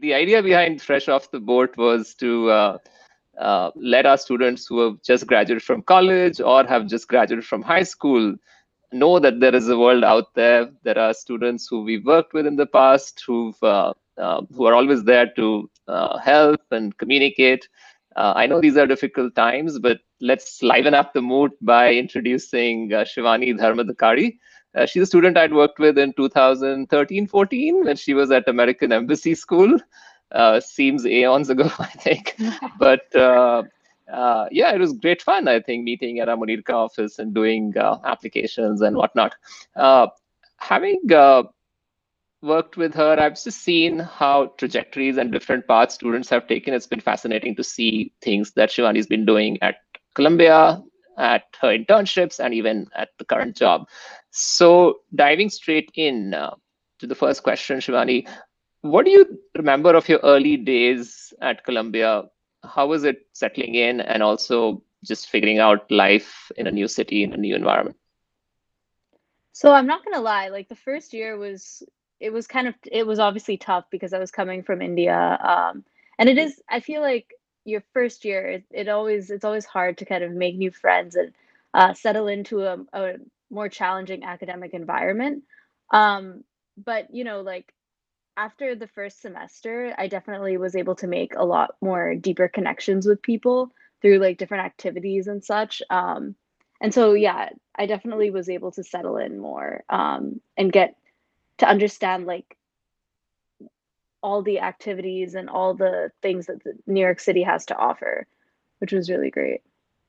the idea behind Fresh Off the Boat was to uh, uh, let our students who have just graduated from college or have just graduated from high school know that there is a world out there. There are students who we've worked with in the past who've uh, uh, who are always there to uh, help and communicate. Uh, I know these are difficult times, but let's liven up the mood by introducing Shivani Dharmadhikari. Uh, she's a student I'd worked with in 2013-14 when she was at American Embassy School. Uh, seems aeons ago, I think. but uh, uh, yeah, it was great fun, I think, meeting at our Munirka office and doing uh, applications and whatnot. Uh, having uh, worked with her, I've just seen how trajectories and different paths students have taken. It's been fascinating to see things that Shivani's been doing at Columbia, at her internships, and even at the current job. So diving straight in uh, to the first question, Shivani, what do you remember of your early days at Columbia? How was it settling in and also just figuring out life in a new city, in a new environment? So I'm not gonna lie, like the first year was it was kind of it was obviously tough because I was coming from India. Um, and it is I feel like your first year it, it always it's always hard to kind of make new friends and uh, settle into a, a more challenging academic environment. Um, but you know, like after the first semester, I definitely was able to make a lot more deeper connections with people through like different activities and such. Um, and so, yeah, I definitely was able to settle in more um, and get to understand like all the activities and all the things that New York City has to offer, which was really great.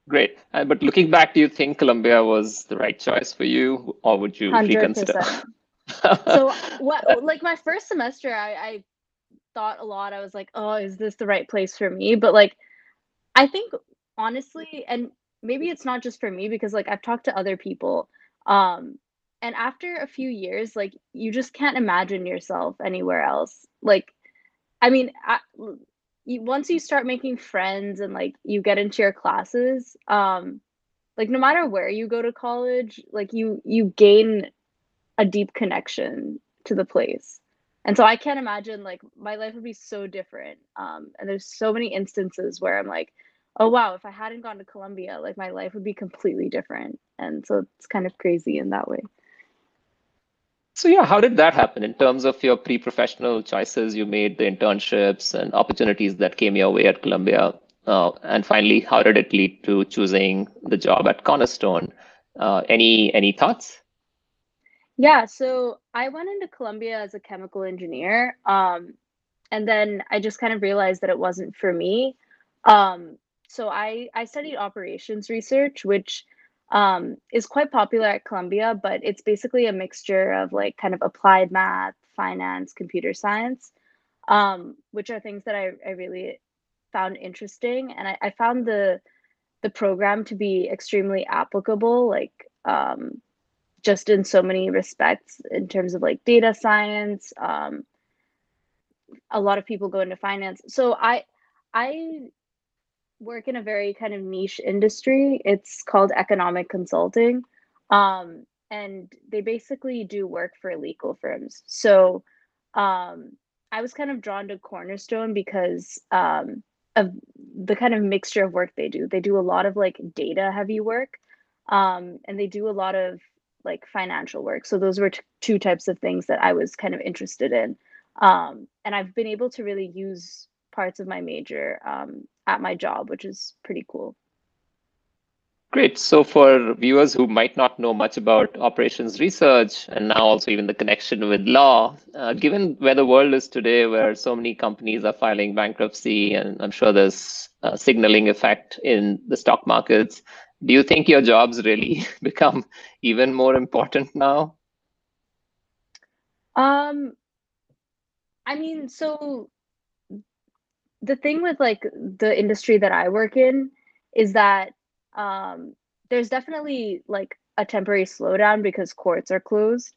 Great. Uh, but looking back, do you think Columbia was the right choice for you, or would you 100%. reconsider? so, what? Like my first semester, I, I thought a lot. I was like, "Oh, is this the right place for me?" But like, I think honestly, and maybe it's not just for me because like I've talked to other people, um, and after a few years, like you just can't imagine yourself anywhere else. Like, I mean, I, you, once you start making friends and like you get into your classes um like no matter where you go to college like you you gain a deep connection to the place. And so i can't imagine like my life would be so different um and there's so many instances where i'm like oh wow if i hadn't gone to columbia like my life would be completely different. And so it's kind of crazy in that way so yeah, how did that happen in terms of your pre-professional choices you made, the internships and opportunities that came your way at Columbia? Uh, and finally, how did it lead to choosing the job at Cornerstone? Uh, any any thoughts? Yeah, so I went into Columbia as a chemical engineer, um, and then I just kind of realized that it wasn't for me. Um, so I I studied operations research, which um, is quite popular at Columbia, but it's basically a mixture of like kind of applied math, finance, computer science, um, which are things that I, I really found interesting. And I, I found the the program to be extremely applicable, like um, just in so many respects in terms of like data science. Um, a lot of people go into finance. So I I work in a very kind of niche industry. It's called economic consulting. Um, and they basically do work for legal firms. So um, I was kind of drawn to Cornerstone because um, of the kind of mixture of work they do. They do a lot of like data heavy work um, and they do a lot of like financial work. So those were t- two types of things that I was kind of interested in. Um, and I've been able to really use parts of my major um, at my job, which is pretty cool. Great. So, for viewers who might not know much about operations research and now also even the connection with law, uh, given where the world is today, where so many companies are filing bankruptcy, and I'm sure there's a signaling effect in the stock markets, do you think your jobs really become even more important now? Um, I mean, so the thing with like the industry that I work in is that um, there's definitely like a temporary slowdown because courts are closed.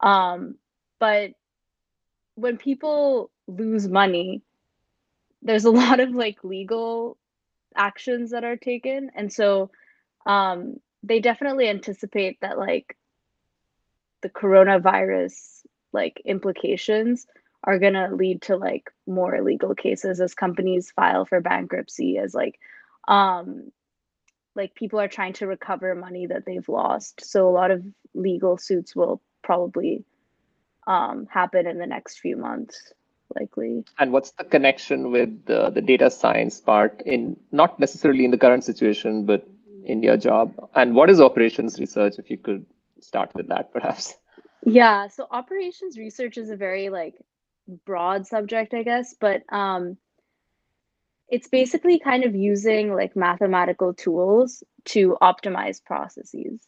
Um, but when people lose money, there's a lot of like legal actions that are taken. And so um, they definitely anticipate that like the coronavirus like implications are going to lead to like more legal cases as companies file for bankruptcy as like um like people are trying to recover money that they've lost. So a lot of legal suits will probably um happen in the next few months likely. And what's the connection with the, the data science part in not necessarily in the current situation but in your job? And what is operations research if you could start with that perhaps? Yeah so operations research is a very like broad subject, I guess, but um, it's basically kind of using like mathematical tools to optimize processes.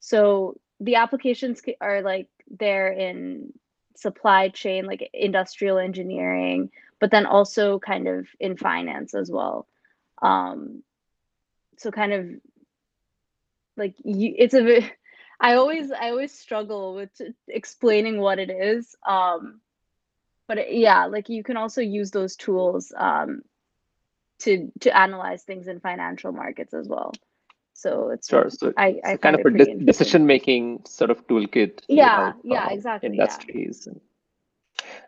So the applications are like there in supply chain, like industrial engineering, but then also kind of in finance as well. Um, so kind of like you, it's a I always I always struggle with explaining what it is. Um, but yeah like you can also use those tools um, to to analyze things in financial markets as well so it's sure so I, I kind of a de- decision making sort of toolkit yeah yeah uh, exactly industries yeah.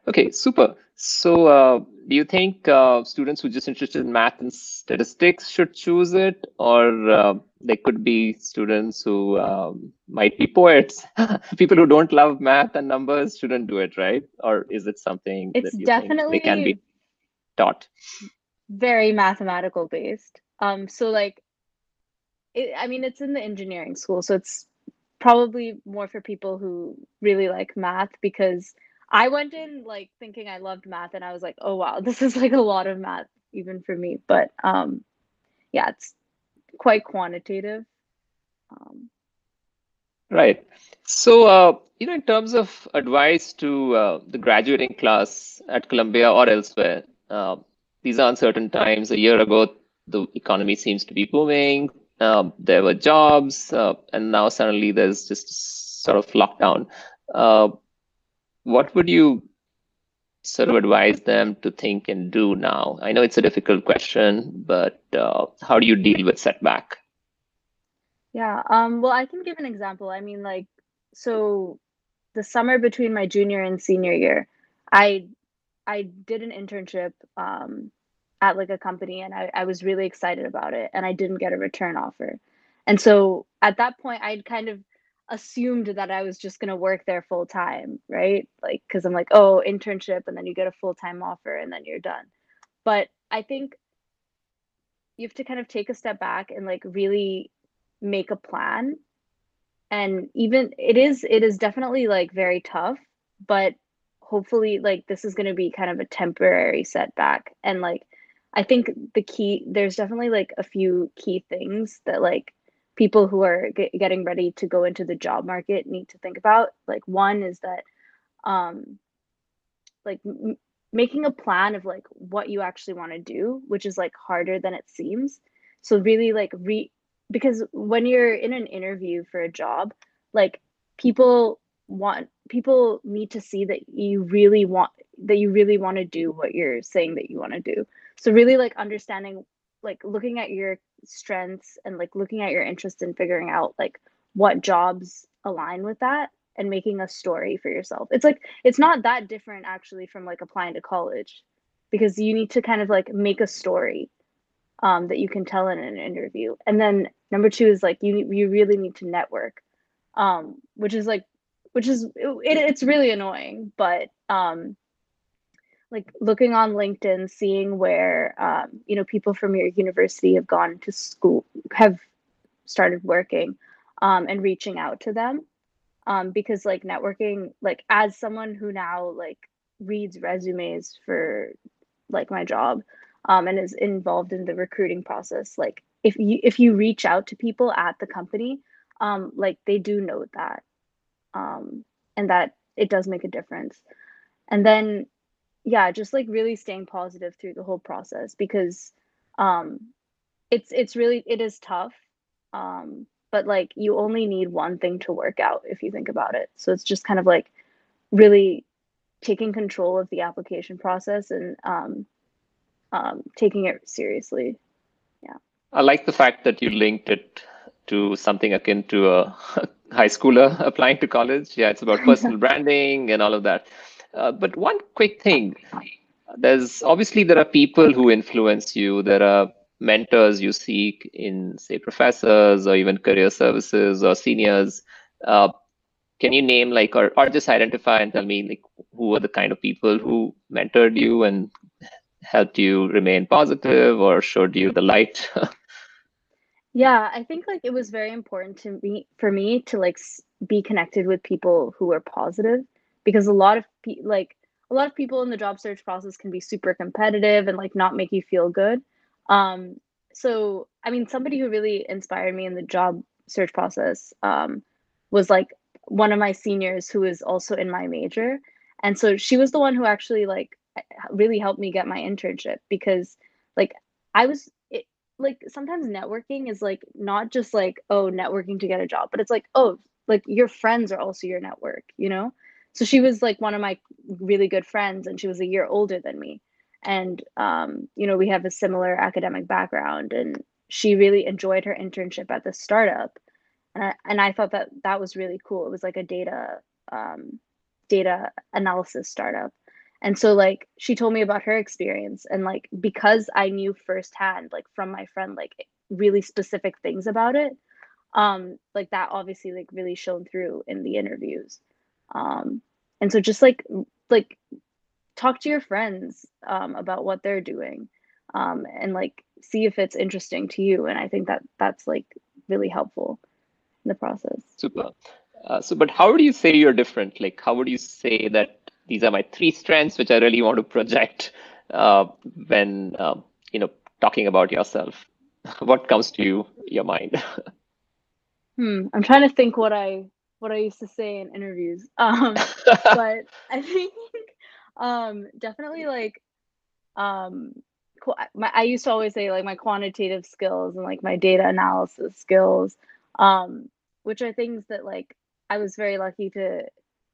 Okay super. So uh, do you think uh, students who are just interested in math and statistics should choose it? Or uh, there could be students who um, might be poets. People who don't love math and numbers shouldn't do it right? Or is it something it's definitely they can be taught? very mathematical based. Um so like it, i mean it's in the engineering school so it's probably more for people who really like math because i went in like thinking i loved math and i was like oh wow this is like a lot of math even for me but um yeah it's quite quantitative. Um, right. So, uh, you know, in terms of advice to uh, the graduating class at Columbia or elsewhere, uh, these are uncertain times. A year ago, the economy seems to be booming. Um, there were jobs, uh, and now suddenly there's just sort of lockdown. What would you sort of advise them to think and do now? I know it's a difficult question, but uh, how do you deal with setback? Yeah, um, well, I can give an example. I mean, like, so the summer between my junior and senior year, I I did an internship um, at like a company, and I, I was really excited about it, and I didn't get a return offer. And so at that point, I'd kind of assumed that I was just going to work there full time, right? Like, because I'm like, oh, internship, and then you get a full time offer, and then you're done. But I think you have to kind of take a step back and like really make a plan. And even it is, it is definitely like very tough, but hopefully, like, this is going to be kind of a temporary setback. And like, I think the key, there's definitely like a few key things that like people who are get, getting ready to go into the job market need to think about like one is that um like m- making a plan of like what you actually want to do which is like harder than it seems. So really like re because when you're in an interview for a job like people want people need to see that you really want that you really want to do what you're saying that you want to do. So really like understanding like looking at your strengths and like looking at your interests and figuring out like what jobs align with that and making a story for yourself. It's like it's not that different actually from like applying to college because you need to kind of like make a story um, that you can tell in an interview. And then number two is like you you really need to network, um, which is like which is it, it's really annoying, but um, like looking on LinkedIn, seeing where um, you know people from your university have gone to school, have started working, um, and reaching out to them, um, because like networking, like as someone who now like reads resumes for like my job, um, and is involved in the recruiting process, like if you if you reach out to people at the company, um, like they do note that, um, and that it does make a difference, and then yeah just like really staying positive through the whole process because um it's it's really it is tough um but like you only need one thing to work out if you think about it. So it's just kind of like really taking control of the application process and um, um taking it seriously. Yeah. I like the fact that you linked it to something akin to a high schooler applying to college. Yeah it's about personal branding and all of that Uh, but one quick thing there's obviously there are people who influence you. There are mentors you seek in, say, professors or even career services or seniors. Uh, can you name like or, or just identify and tell me like who are the kind of people who mentored you and helped you remain positive or showed you the light? yeah, I think like it was very important to me for me to like be connected with people who were positive because a lot of people like a lot of people in the job search process can be super competitive and like not make you feel good. Um, so I mean, somebody who really inspired me in the job search process um, was like one of my seniors who is also in my major, and so she was the one who actually like really helped me get my internship because like I was it, like sometimes networking is like not just like oh networking to get a job, but it's like oh like your friends are also your network, you know so she was like one of my really good friends and she was a year older than me. And um, you know we have a similar academic background and she really enjoyed her internship at the startup. And I, and I thought that that was really cool. It was like a data um, data analysis startup. And so like she told me about her experience and like because i knew firsthand like from my friend like really specific things about it um like that obviously like really shone through in the interviews um, and so just like like talk to your friends um, about what they're doing um, and like see if it's interesting to you and i think that that's like really helpful in the process. Super. Uh, so but how would you say you're different? Like how would you say that these are my three strengths which i really want to project uh, when um, you know talking about yourself? What comes to you your mind? Hmm i'm trying to think what i what I used to say in interviews. Um, but I think um, definitely like um, my, I used to always say like my quantitative skills and like my data analysis skills, um, which are things that like I was very lucky to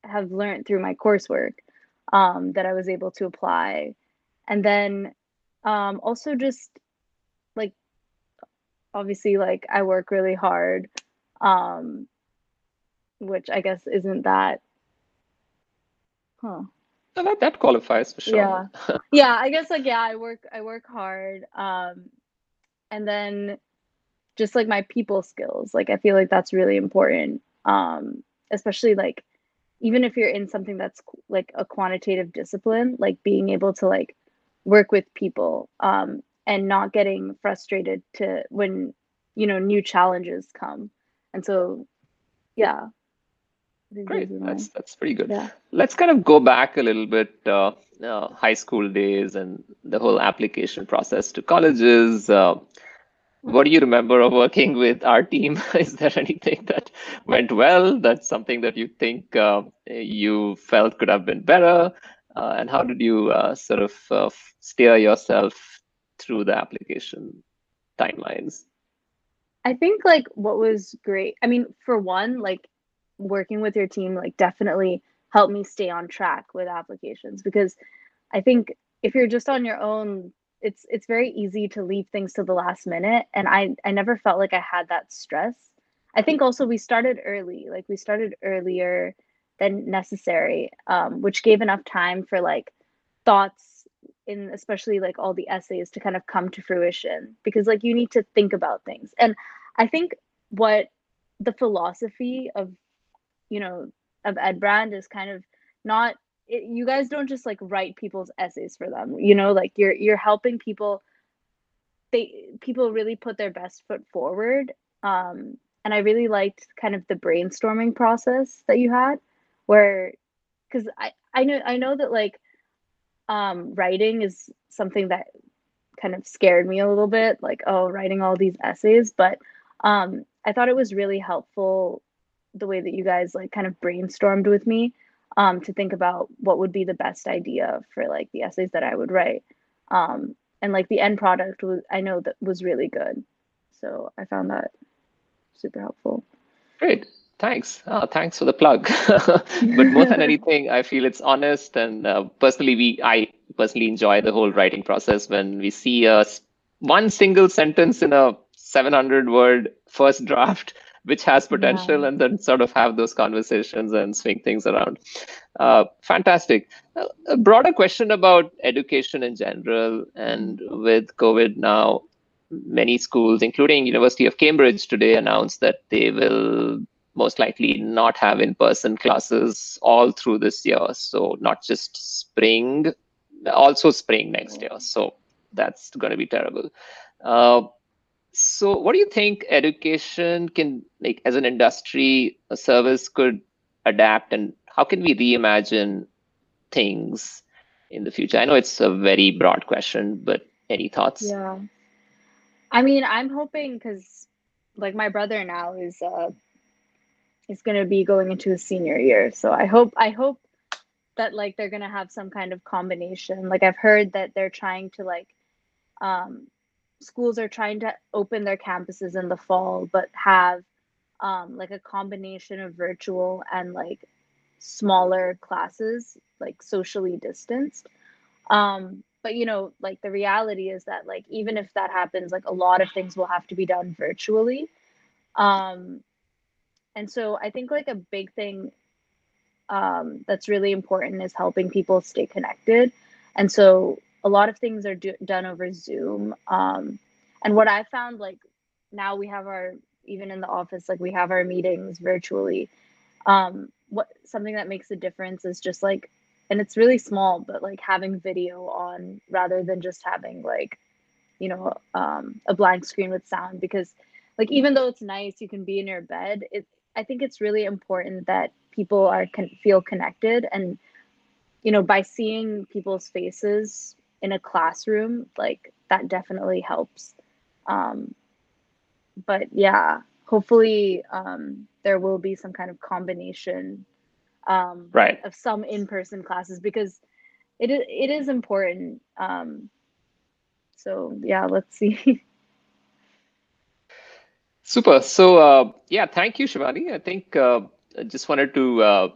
have learned through my coursework um, that I was able to apply. And then um, also just like obviously like I work really hard. Um, which I guess isn't that. Huh. that that qualifies for sure. Yeah, yeah. I guess like yeah, I work I work hard, um, and then just like my people skills. Like I feel like that's really important, um, especially like even if you're in something that's like a quantitative discipline, like being able to like work with people um, and not getting frustrated to when you know new challenges come. And so, yeah, Great, that's that's pretty good. Yeah. Let's kind of go back a little bit, uh, uh, high school days and the whole application process to colleges. Uh, what do you remember of working with our team? Is there anything that went well? That's something that you think uh, you felt could have been better? Uh, and how did you uh, sort of steer yourself through the application timelines? I think like what was great. I mean, for one, like working with your team like definitely helped me stay on track with applications because I think if you're just on your own it's it's very easy to leave things to the last minute and I I never felt like I had that stress. I think also we started early, like we started earlier than necessary, um, which gave enough time for like thoughts in especially like all the essays to kind of come to fruition because like you need to think about things. And I think what the philosophy of you know of ed brand is kind of not it, you guys don't just like write people's essays for them you know like you're you're helping people they people really put their best foot forward um and i really liked kind of the brainstorming process that you had where because i i know i know that like um writing is something that kind of scared me a little bit like oh writing all these essays but um i thought it was really helpful the way that you guys like kind of brainstormed with me um, to think about what would be the best idea for like the essays that I would write. Um, and like the end product was I know that was really good. So I found that super helpful. Great. Thanks. Oh, thanks for the plug. but more than anything, I feel it's honest. And uh, personally, we I personally enjoy the whole writing process when we see a one single sentence in a 700 word first draft which has potential yeah. and then sort of have those conversations and swing things around. Uh, fantastic. A broader question about education in general and with covid now many schools including university of cambridge today announced that they will most likely not have in-person classes all through this year. So not just spring also spring next year. So that's going to be terrible. Uh, so what do you think education can like as an industry a service could adapt and how can we reimagine things in the future? I know it's a very broad question but any thoughts? Yeah. I mean i'm hoping because like my brother now is uh is going to be going into his senior year. So i hope i hope that like they're going to have some kind of combination. Like i've heard that they're trying to like um schools are trying to open their campuses in the fall, but have um, like a combination of virtual and like smaller classes, like socially distanced. Um, but you know, like the reality is that like even if that happens, like a lot of things will have to be done virtually. Um, and so I think like a big thing um, that's really important is helping people stay connected. And so a lot of things are do- done over Zoom. Um, and what I found, like now we have our even in the office, like we have our meetings virtually. Um, what something that makes a difference is just like, and it's really small, but like having video on rather than just having like, you know, um, a blank screen with sound. Because like even though it's nice, you can be in your bed. It I think it's really important that people are can feel connected and you know by seeing people's faces in a classroom, like that definitely helps. Um, but yeah, hopefully um, there will be some kind of combination um, right. of some in-person classes because it is it is important. Um, so yeah, let's see. Super. So uh, yeah, thank you, Shivani. I think uh, I just wanted to uh,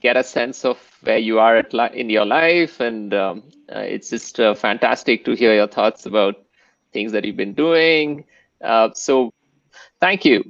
get a sense of where you are at li- in your life and um, uh, it's just uh, fantastic to hear your thoughts about things that you've been doing. Uh, so thank you